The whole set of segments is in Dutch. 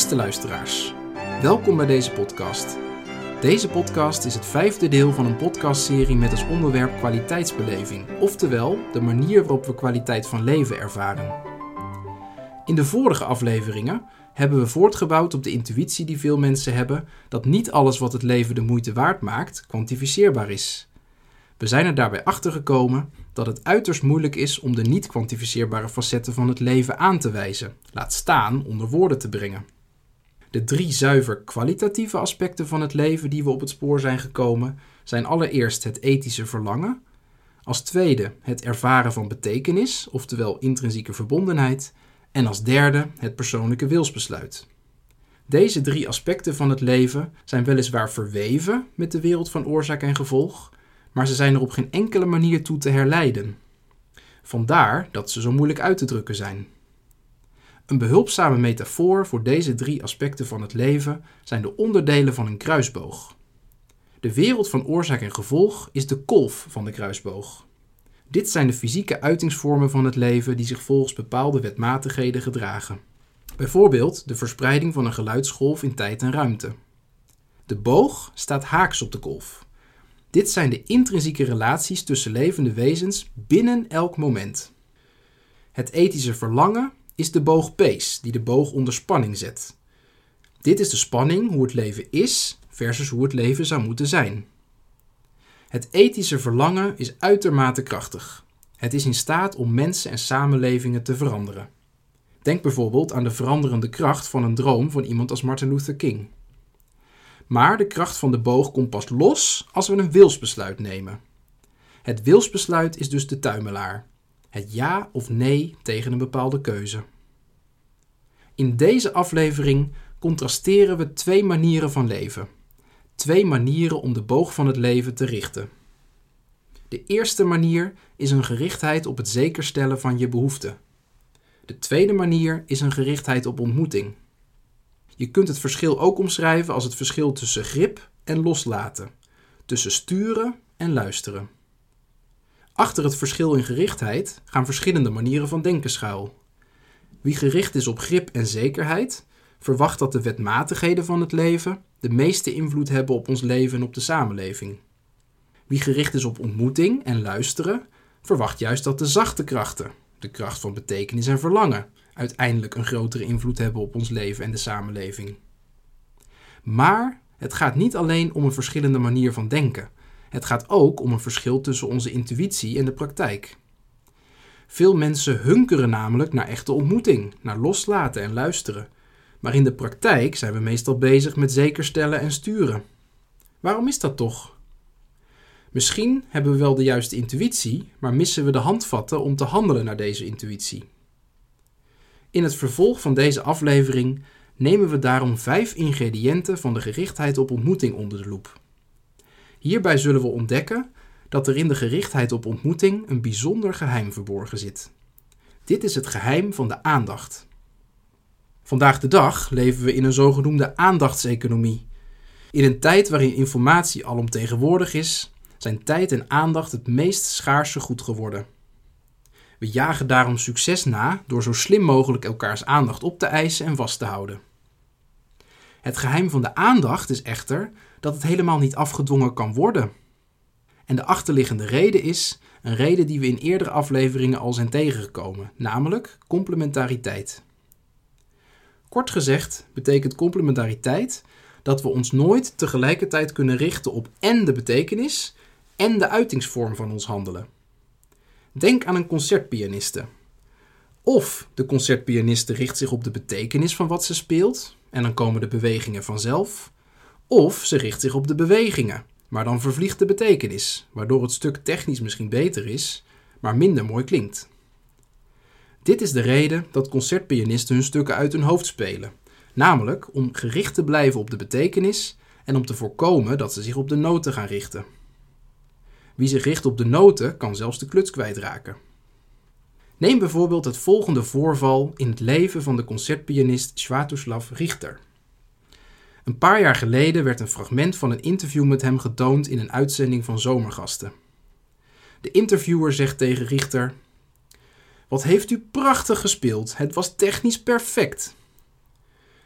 Beste luisteraars, welkom bij deze podcast. Deze podcast is het vijfde deel van een podcastserie met als onderwerp kwaliteitsbeleving, oftewel de manier waarop we kwaliteit van leven ervaren. In de vorige afleveringen hebben we voortgebouwd op de intuïtie die veel mensen hebben dat niet alles wat het leven de moeite waard maakt kwantificeerbaar is. We zijn er daarbij achter gekomen dat het uiterst moeilijk is om de niet kwantificeerbare facetten van het leven aan te wijzen, laat staan onder woorden te brengen. De drie zuiver kwalitatieve aspecten van het leven die we op het spoor zijn gekomen zijn allereerst het ethische verlangen, als tweede het ervaren van betekenis, oftewel intrinsieke verbondenheid, en als derde het persoonlijke wilsbesluit. Deze drie aspecten van het leven zijn weliswaar verweven met de wereld van oorzaak en gevolg, maar ze zijn er op geen enkele manier toe te herleiden. Vandaar dat ze zo moeilijk uit te drukken zijn. Een behulpzame metafoor voor deze drie aspecten van het leven zijn de onderdelen van een kruisboog. De wereld van oorzaak en gevolg is de kolf van de kruisboog. Dit zijn de fysieke uitingsvormen van het leven die zich volgens bepaalde wetmatigheden gedragen. Bijvoorbeeld de verspreiding van een geluidsgolf in tijd en ruimte. De boog staat haaks op de kolf. Dit zijn de intrinsieke relaties tussen levende wezens binnen elk moment. Het ethische verlangen is de boog pees, die de boog onder spanning zet. Dit is de spanning hoe het leven is versus hoe het leven zou moeten zijn. Het ethische verlangen is uitermate krachtig. Het is in staat om mensen en samenlevingen te veranderen. Denk bijvoorbeeld aan de veranderende kracht van een droom van iemand als Martin Luther King. Maar de kracht van de boog komt pas los als we een wilsbesluit nemen. Het wilsbesluit is dus de tuimelaar. Het ja of nee tegen een bepaalde keuze. In deze aflevering contrasteren we twee manieren van leven. Twee manieren om de boog van het leven te richten. De eerste manier is een gerichtheid op het zekerstellen van je behoeften. De tweede manier is een gerichtheid op ontmoeting. Je kunt het verschil ook omschrijven als het verschil tussen grip en loslaten, tussen sturen en luisteren. Achter het verschil in gerichtheid gaan verschillende manieren van denken schuil. Wie gericht is op grip en zekerheid, verwacht dat de wetmatigheden van het leven de meeste invloed hebben op ons leven en op de samenleving. Wie gericht is op ontmoeting en luisteren, verwacht juist dat de zachte krachten, de kracht van betekenis en verlangen, uiteindelijk een grotere invloed hebben op ons leven en de samenleving. Maar het gaat niet alleen om een verschillende manier van denken. Het gaat ook om een verschil tussen onze intuïtie en de praktijk. Veel mensen hunkeren namelijk naar echte ontmoeting, naar loslaten en luisteren. Maar in de praktijk zijn we meestal bezig met zekerstellen en sturen. Waarom is dat toch? Misschien hebben we wel de juiste intuïtie, maar missen we de handvatten om te handelen naar deze intuïtie. In het vervolg van deze aflevering nemen we daarom vijf ingrediënten van de gerichtheid op ontmoeting onder de loep. Hierbij zullen we ontdekken dat er in de gerichtheid op ontmoeting een bijzonder geheim verborgen zit. Dit is het geheim van de aandacht. Vandaag de dag leven we in een zogenoemde aandachtseconomie. In een tijd waarin informatie alomtegenwoordig is, zijn tijd en aandacht het meest schaarse goed geworden. We jagen daarom succes na door zo slim mogelijk elkaars aandacht op te eisen en vast te houden. Het geheim van de aandacht is echter dat het helemaal niet afgedwongen kan worden. En de achterliggende reden is een reden die we in eerdere afleveringen al zijn tegengekomen, namelijk complementariteit. Kort gezegd betekent complementariteit dat we ons nooit tegelijkertijd kunnen richten op en de betekenis en de uitingsvorm van ons handelen. Denk aan een concertpianiste. Of de concertpianiste richt zich op de betekenis van wat ze speelt en dan komen de bewegingen vanzelf. Of ze richt zich op de bewegingen, maar dan vervliegt de betekenis, waardoor het stuk technisch misschien beter is, maar minder mooi klinkt. Dit is de reden dat concertpianisten hun stukken uit hun hoofd spelen, namelijk om gericht te blijven op de betekenis en om te voorkomen dat ze zich op de noten gaan richten. Wie zich richt op de noten kan zelfs de kluts kwijtraken. Neem bijvoorbeeld het volgende voorval in het leven van de concertpianist Swiatoslav Richter. Een paar jaar geleden werd een fragment van een interview met hem getoond in een uitzending van Zomergasten. De interviewer zegt tegen Richter: Wat heeft u prachtig gespeeld, het was technisch perfect.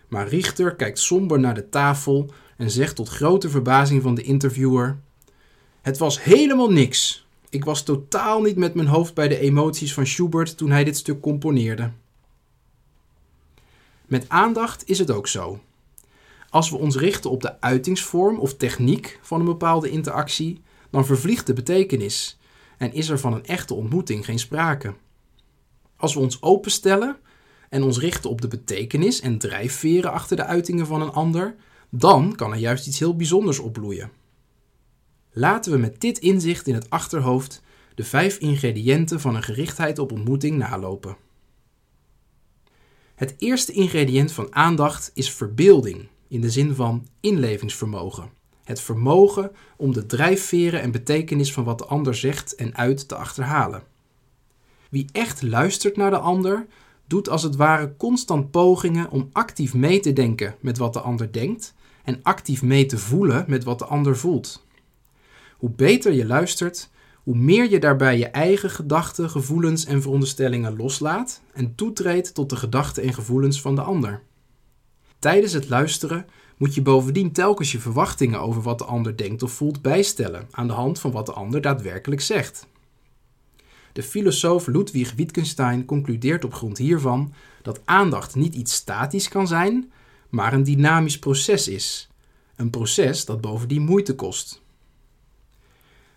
Maar Richter kijkt somber naar de tafel en zegt tot grote verbazing van de interviewer: Het was helemaal niks. Ik was totaal niet met mijn hoofd bij de emoties van Schubert toen hij dit stuk componeerde. Met aandacht is het ook zo. Als we ons richten op de uitingsvorm of techniek van een bepaalde interactie, dan vervliegt de betekenis en is er van een echte ontmoeting geen sprake. Als we ons openstellen en ons richten op de betekenis en drijfveren achter de uitingen van een ander, dan kan er juist iets heel bijzonders opbloeien. Laten we met dit inzicht in het achterhoofd de vijf ingrediënten van een gerichtheid op ontmoeting nalopen. Het eerste ingrediënt van aandacht is verbeelding, in de zin van inlevingsvermogen. Het vermogen om de drijfveren en betekenis van wat de ander zegt en uit te achterhalen. Wie echt luistert naar de ander, doet als het ware constant pogingen om actief mee te denken met wat de ander denkt en actief mee te voelen met wat de ander voelt. Hoe beter je luistert, hoe meer je daarbij je eigen gedachten, gevoelens en veronderstellingen loslaat en toetreedt tot de gedachten en gevoelens van de ander. Tijdens het luisteren moet je bovendien telkens je verwachtingen over wat de ander denkt of voelt bijstellen aan de hand van wat de ander daadwerkelijk zegt. De filosoof Ludwig Wittgenstein concludeert op grond hiervan dat aandacht niet iets statisch kan zijn, maar een dynamisch proces is. Een proces dat bovendien moeite kost.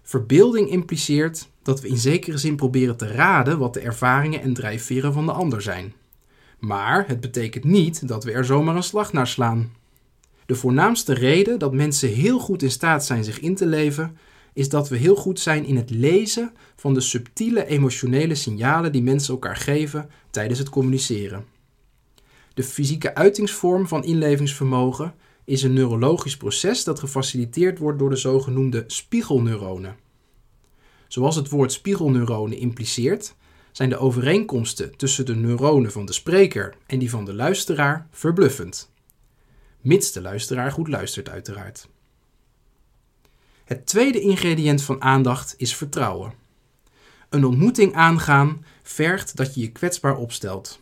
Verbeelding impliceert dat we in zekere zin proberen te raden wat de ervaringen en drijfveren van de ander zijn. Maar het betekent niet dat we er zomaar een slag naar slaan. De voornaamste reden dat mensen heel goed in staat zijn zich in te leven, is dat we heel goed zijn in het lezen van de subtiele emotionele signalen die mensen elkaar geven tijdens het communiceren. De fysieke uitingsvorm van inlevingsvermogen is een neurologisch proces dat gefaciliteerd wordt door de zogenoemde spiegelneuronen. Zoals het woord spiegelneuronen impliceert, zijn de overeenkomsten tussen de neuronen van de spreker en die van de luisteraar verbluffend. Mits de luisteraar goed luistert, uiteraard. Het tweede ingrediënt van aandacht is vertrouwen. Een ontmoeting aangaan vergt dat je je kwetsbaar opstelt.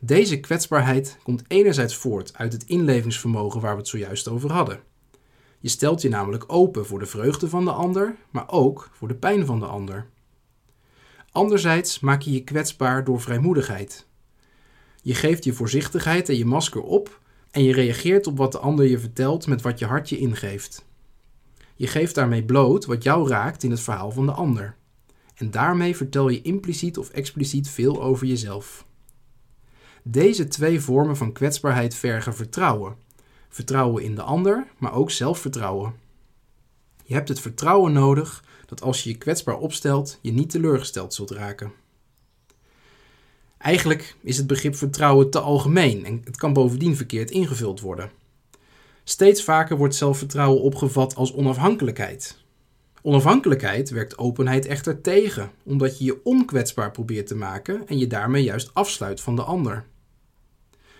Deze kwetsbaarheid komt enerzijds voort uit het inlevingsvermogen waar we het zojuist over hadden. Je stelt je namelijk open voor de vreugde van de ander, maar ook voor de pijn van de ander. Anderzijds maak je je kwetsbaar door vrijmoedigheid. Je geeft je voorzichtigheid en je masker op en je reageert op wat de ander je vertelt met wat je hart je ingeeft. Je geeft daarmee bloot wat jou raakt in het verhaal van de ander. En daarmee vertel je impliciet of expliciet veel over jezelf. Deze twee vormen van kwetsbaarheid vergen vertrouwen. Vertrouwen in de ander, maar ook zelfvertrouwen. Je hebt het vertrouwen nodig dat als je je kwetsbaar opstelt, je niet teleurgesteld zult raken. Eigenlijk is het begrip vertrouwen te algemeen en het kan bovendien verkeerd ingevuld worden. Steeds vaker wordt zelfvertrouwen opgevat als onafhankelijkheid. Onafhankelijkheid werkt openheid echter tegen, omdat je je onkwetsbaar probeert te maken en je daarmee juist afsluit van de ander.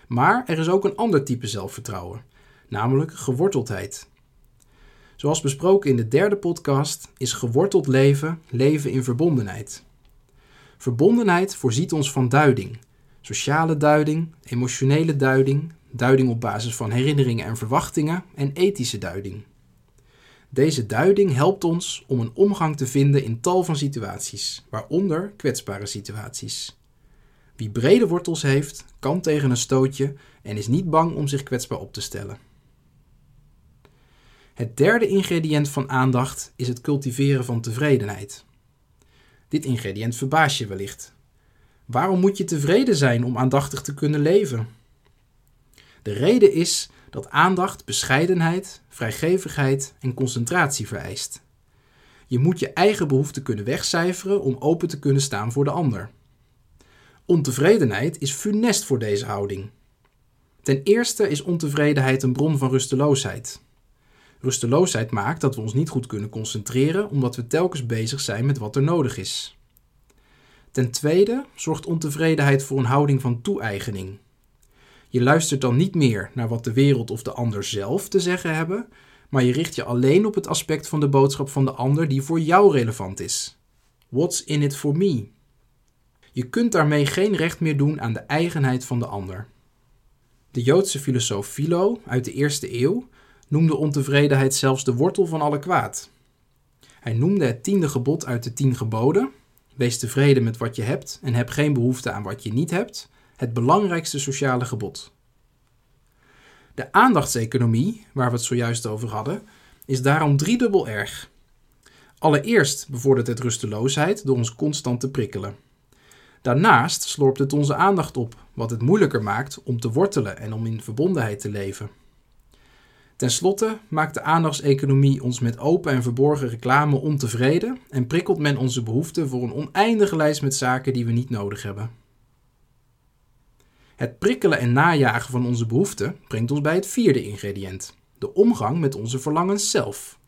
Maar er is ook een ander type zelfvertrouwen, namelijk geworteldheid. Zoals besproken in de derde podcast is geworteld leven leven in verbondenheid. Verbondenheid voorziet ons van duiding, sociale duiding, emotionele duiding, duiding op basis van herinneringen en verwachtingen en ethische duiding. Deze duiding helpt ons om een omgang te vinden in tal van situaties, waaronder kwetsbare situaties. Wie brede wortels heeft, kan tegen een stootje en is niet bang om zich kwetsbaar op te stellen. Het derde ingrediënt van aandacht is het cultiveren van tevredenheid. Dit ingrediënt verbaast je wellicht. Waarom moet je tevreden zijn om aandachtig te kunnen leven? De reden is dat aandacht bescheidenheid, vrijgevigheid en concentratie vereist. Je moet je eigen behoeften kunnen wegcijferen om open te kunnen staan voor de ander. Ontevredenheid is funest voor deze houding. Ten eerste is ontevredenheid een bron van rusteloosheid. Rusteloosheid maakt dat we ons niet goed kunnen concentreren omdat we telkens bezig zijn met wat er nodig is. Ten tweede zorgt ontevredenheid voor een houding van toe-eigening. Je luistert dan niet meer naar wat de wereld of de ander zelf te zeggen hebben, maar je richt je alleen op het aspect van de boodschap van de ander die voor jou relevant is. What's in it for me? Je kunt daarmee geen recht meer doen aan de eigenheid van de ander. De Joodse filosoof Philo uit de eerste eeuw noemde ontevredenheid zelfs de wortel van alle kwaad. Hij noemde het tiende gebod uit de tien geboden: wees tevreden met wat je hebt en heb geen behoefte aan wat je niet hebt, het belangrijkste sociale gebod. De aandachtseconomie, waar we het zojuist over hadden, is daarom driedubbel erg. Allereerst bevordert het rusteloosheid door ons constant te prikkelen. Daarnaast slorpt het onze aandacht op, wat het moeilijker maakt om te wortelen en om in verbondenheid te leven. Ten slotte maakt de aandachtseconomie ons met open en verborgen reclame ontevreden en prikkelt men onze behoeften voor een oneindige lijst met zaken die we niet nodig hebben. Het prikkelen en najagen van onze behoeften brengt ons bij het vierde ingrediënt: de omgang met onze verlangens zelf.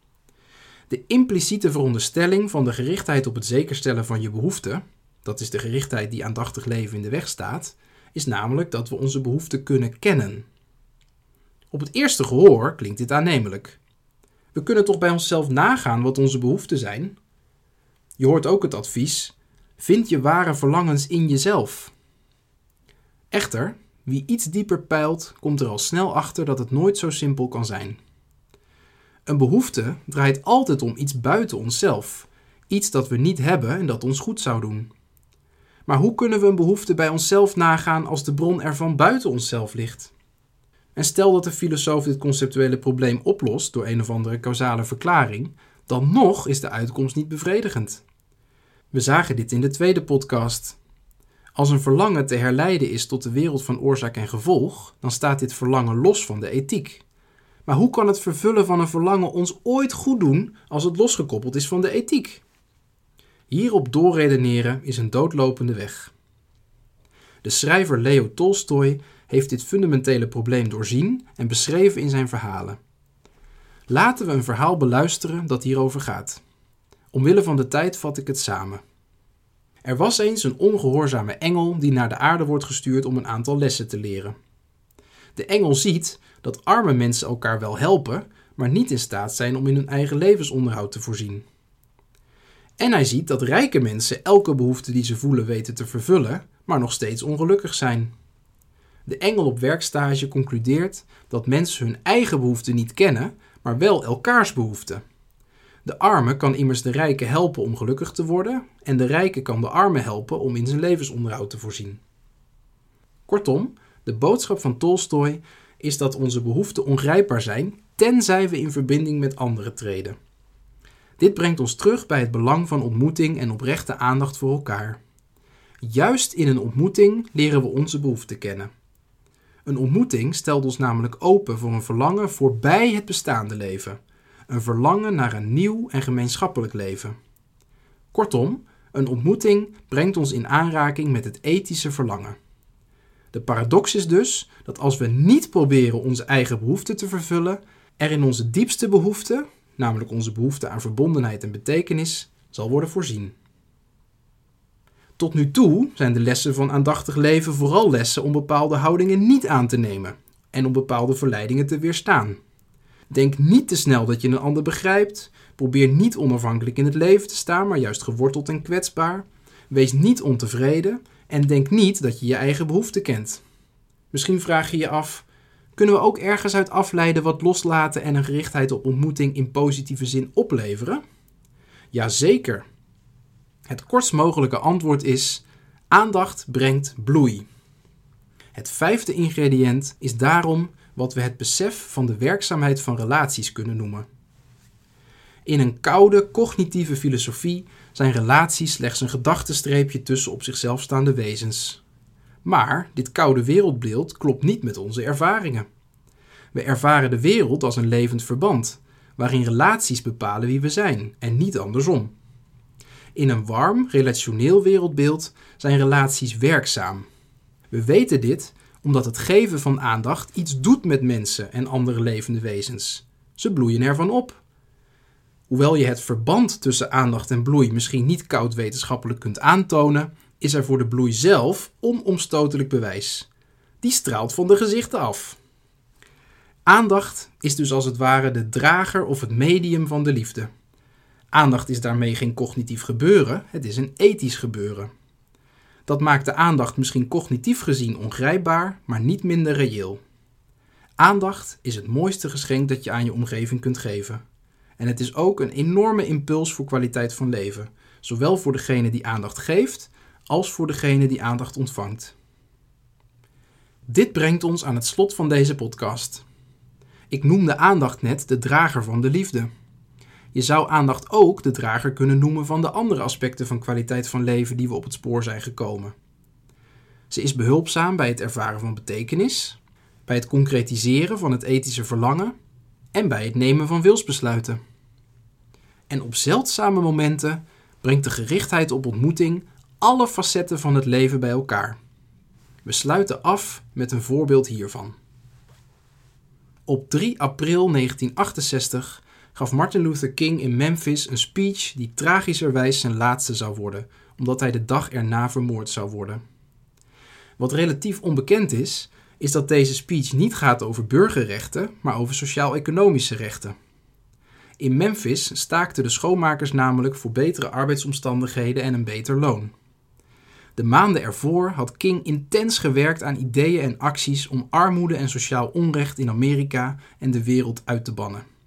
De impliciete veronderstelling van de gerichtheid op het zekerstellen van je behoeften, dat is de gerichtheid die aandachtig leven in de weg staat, is namelijk dat we onze behoeften kunnen kennen. Op het eerste gehoor klinkt dit aannemelijk. We kunnen toch bij onszelf nagaan wat onze behoeften zijn? Je hoort ook het advies: vind je ware verlangens in jezelf. Echter, wie iets dieper peilt, komt er al snel achter dat het nooit zo simpel kan zijn. Een behoefte draait altijd om iets buiten onszelf, iets dat we niet hebben en dat ons goed zou doen. Maar hoe kunnen we een behoefte bij onszelf nagaan als de bron ervan buiten onszelf ligt? En stel dat de filosoof dit conceptuele probleem oplost door een of andere causale verklaring, dan nog is de uitkomst niet bevredigend. We zagen dit in de tweede podcast. Als een verlangen te herleiden is tot de wereld van oorzaak en gevolg, dan staat dit verlangen los van de ethiek. Maar hoe kan het vervullen van een verlangen ons ooit goed doen als het losgekoppeld is van de ethiek? Hierop doorredeneren is een doodlopende weg. De schrijver Leo Tolstoy heeft dit fundamentele probleem doorzien en beschreven in zijn verhalen. Laten we een verhaal beluisteren dat hierover gaat. Omwille van de tijd vat ik het samen. Er was eens een ongehoorzame engel die naar de aarde wordt gestuurd om een aantal lessen te leren. De engel ziet dat arme mensen elkaar wel helpen, maar niet in staat zijn om in hun eigen levensonderhoud te voorzien. En hij ziet dat rijke mensen elke behoefte die ze voelen weten te vervullen, maar nog steeds ongelukkig zijn. De engel op werkstage concludeert dat mensen hun eigen behoeften niet kennen, maar wel elkaars behoeften. De arme kan immers de rijke helpen om gelukkig te worden, en de rijke kan de arme helpen om in zijn levensonderhoud te voorzien. Kortom, de boodschap van Tolstoy is dat onze behoeften ongrijpbaar zijn, tenzij we in verbinding met anderen treden. Dit brengt ons terug bij het belang van ontmoeting en oprechte aandacht voor elkaar. Juist in een ontmoeting leren we onze behoeften kennen. Een ontmoeting stelt ons namelijk open voor een verlangen voorbij het bestaande leven. Een verlangen naar een nieuw en gemeenschappelijk leven. Kortom, een ontmoeting brengt ons in aanraking met het ethische verlangen. De paradox is dus dat als we niet proberen onze eigen behoeften te vervullen, er in onze diepste behoefte, namelijk onze behoefte aan verbondenheid en betekenis, zal worden voorzien. Tot nu toe zijn de lessen van aandachtig leven vooral lessen om bepaalde houdingen niet aan te nemen en om bepaalde verleidingen te weerstaan. Denk niet te snel dat je een ander begrijpt. Probeer niet onafhankelijk in het leven te staan, maar juist geworteld en kwetsbaar. Wees niet ontevreden en denk niet dat je je eigen behoeften kent. Misschien vraag je je af: kunnen we ook ergens uit afleiden wat loslaten en een gerichtheid op ontmoeting in positieve zin opleveren? Jazeker. Het kortst mogelijke antwoord is: aandacht brengt bloei. Het vijfde ingrediënt is daarom wat we het besef van de werkzaamheid van relaties kunnen noemen. In een koude cognitieve filosofie zijn relaties slechts een gedachtenstreepje tussen op zichzelf staande wezens. Maar dit koude wereldbeeld klopt niet met onze ervaringen. We ervaren de wereld als een levend verband, waarin relaties bepalen wie we zijn en niet andersom. In een warm, relationeel wereldbeeld zijn relaties werkzaam. We weten dit omdat het geven van aandacht iets doet met mensen en andere levende wezens. Ze bloeien ervan op. Hoewel je het verband tussen aandacht en bloei misschien niet koud wetenschappelijk kunt aantonen, is er voor de bloei zelf onomstotelijk bewijs. Die straalt van de gezichten af. Aandacht is dus als het ware de drager of het medium van de liefde. Aandacht is daarmee geen cognitief gebeuren, het is een ethisch gebeuren. Dat maakt de aandacht misschien cognitief gezien ongrijpbaar, maar niet minder reëel. Aandacht is het mooiste geschenk dat je aan je omgeving kunt geven. En het is ook een enorme impuls voor kwaliteit van leven, zowel voor degene die aandacht geeft als voor degene die aandacht ontvangt. Dit brengt ons aan het slot van deze podcast. Ik noemde aandacht net de drager van de liefde. Je zou aandacht ook de drager kunnen noemen van de andere aspecten van kwaliteit van leven die we op het spoor zijn gekomen. Ze is behulpzaam bij het ervaren van betekenis, bij het concretiseren van het ethische verlangen en bij het nemen van wilsbesluiten. En op zeldzame momenten brengt de gerichtheid op ontmoeting alle facetten van het leven bij elkaar. We sluiten af met een voorbeeld hiervan. Op 3 april 1968 gaf Martin Luther King in Memphis een speech die tragischerwijs zijn laatste zou worden, omdat hij de dag erna vermoord zou worden. Wat relatief onbekend is, is dat deze speech niet gaat over burgerrechten, maar over sociaal-economische rechten. In Memphis staakten de schoonmakers namelijk voor betere arbeidsomstandigheden en een beter loon. De maanden ervoor had King intens gewerkt aan ideeën en acties om armoede en sociaal onrecht in Amerika en de wereld uit te bannen.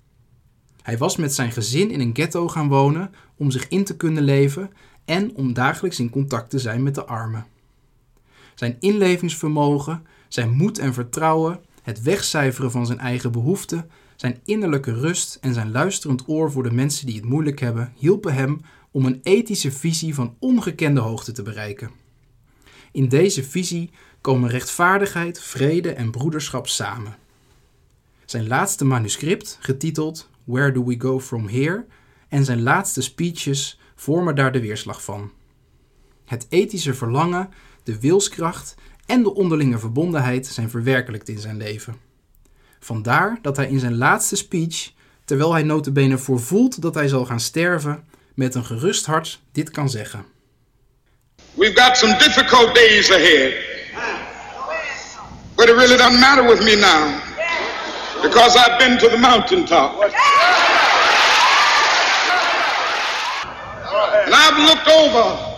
Hij was met zijn gezin in een ghetto gaan wonen om zich in te kunnen leven en om dagelijks in contact te zijn met de armen. Zijn inlevingsvermogen, zijn moed en vertrouwen, het wegcijferen van zijn eigen behoeften, zijn innerlijke rust en zijn luisterend oor voor de mensen die het moeilijk hebben, hielpen hem om een ethische visie van ongekende hoogte te bereiken. In deze visie komen rechtvaardigheid, vrede en broederschap samen. Zijn laatste manuscript, getiteld Where Do We Go From Here, en zijn laatste speeches vormen daar de weerslag van. Het ethische verlangen, de wilskracht en de onderlinge verbondenheid zijn verwerkelijkt in zijn leven. Vandaar dat hij in zijn laatste speech, terwijl hij notabene voorvoelt dat hij zal gaan sterven, met een gerust hart dit kan zeggen. We've got some difficult days ahead. But it really doesn't matter with me now. Because I've been to the mountaintop. And I've looked over.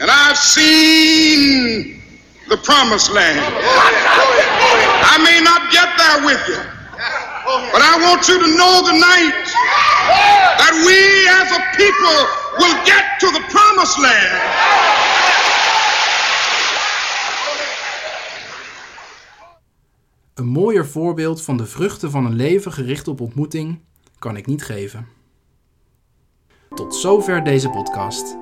And I've seen the promised land. I may not get there with you. But I want you to know tonight that we as a people will get to the promised land. Een mooier voorbeeld van de vruchten van een leven gericht op ontmoeting kan ik niet geven. Tot zover deze podcast.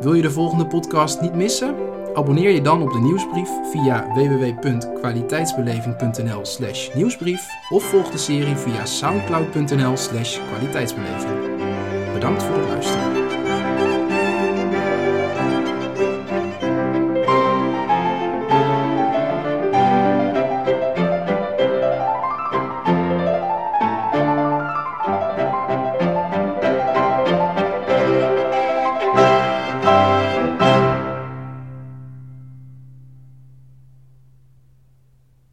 Wil je de volgende podcast niet missen? Abonneer je dan op de nieuwsbrief via www.kwaliteitsbeleving.nl/slash nieuwsbrief of volg de serie via soundcloud.nl/slash kwaliteitsbeleving. Bedankt voor het luisteren.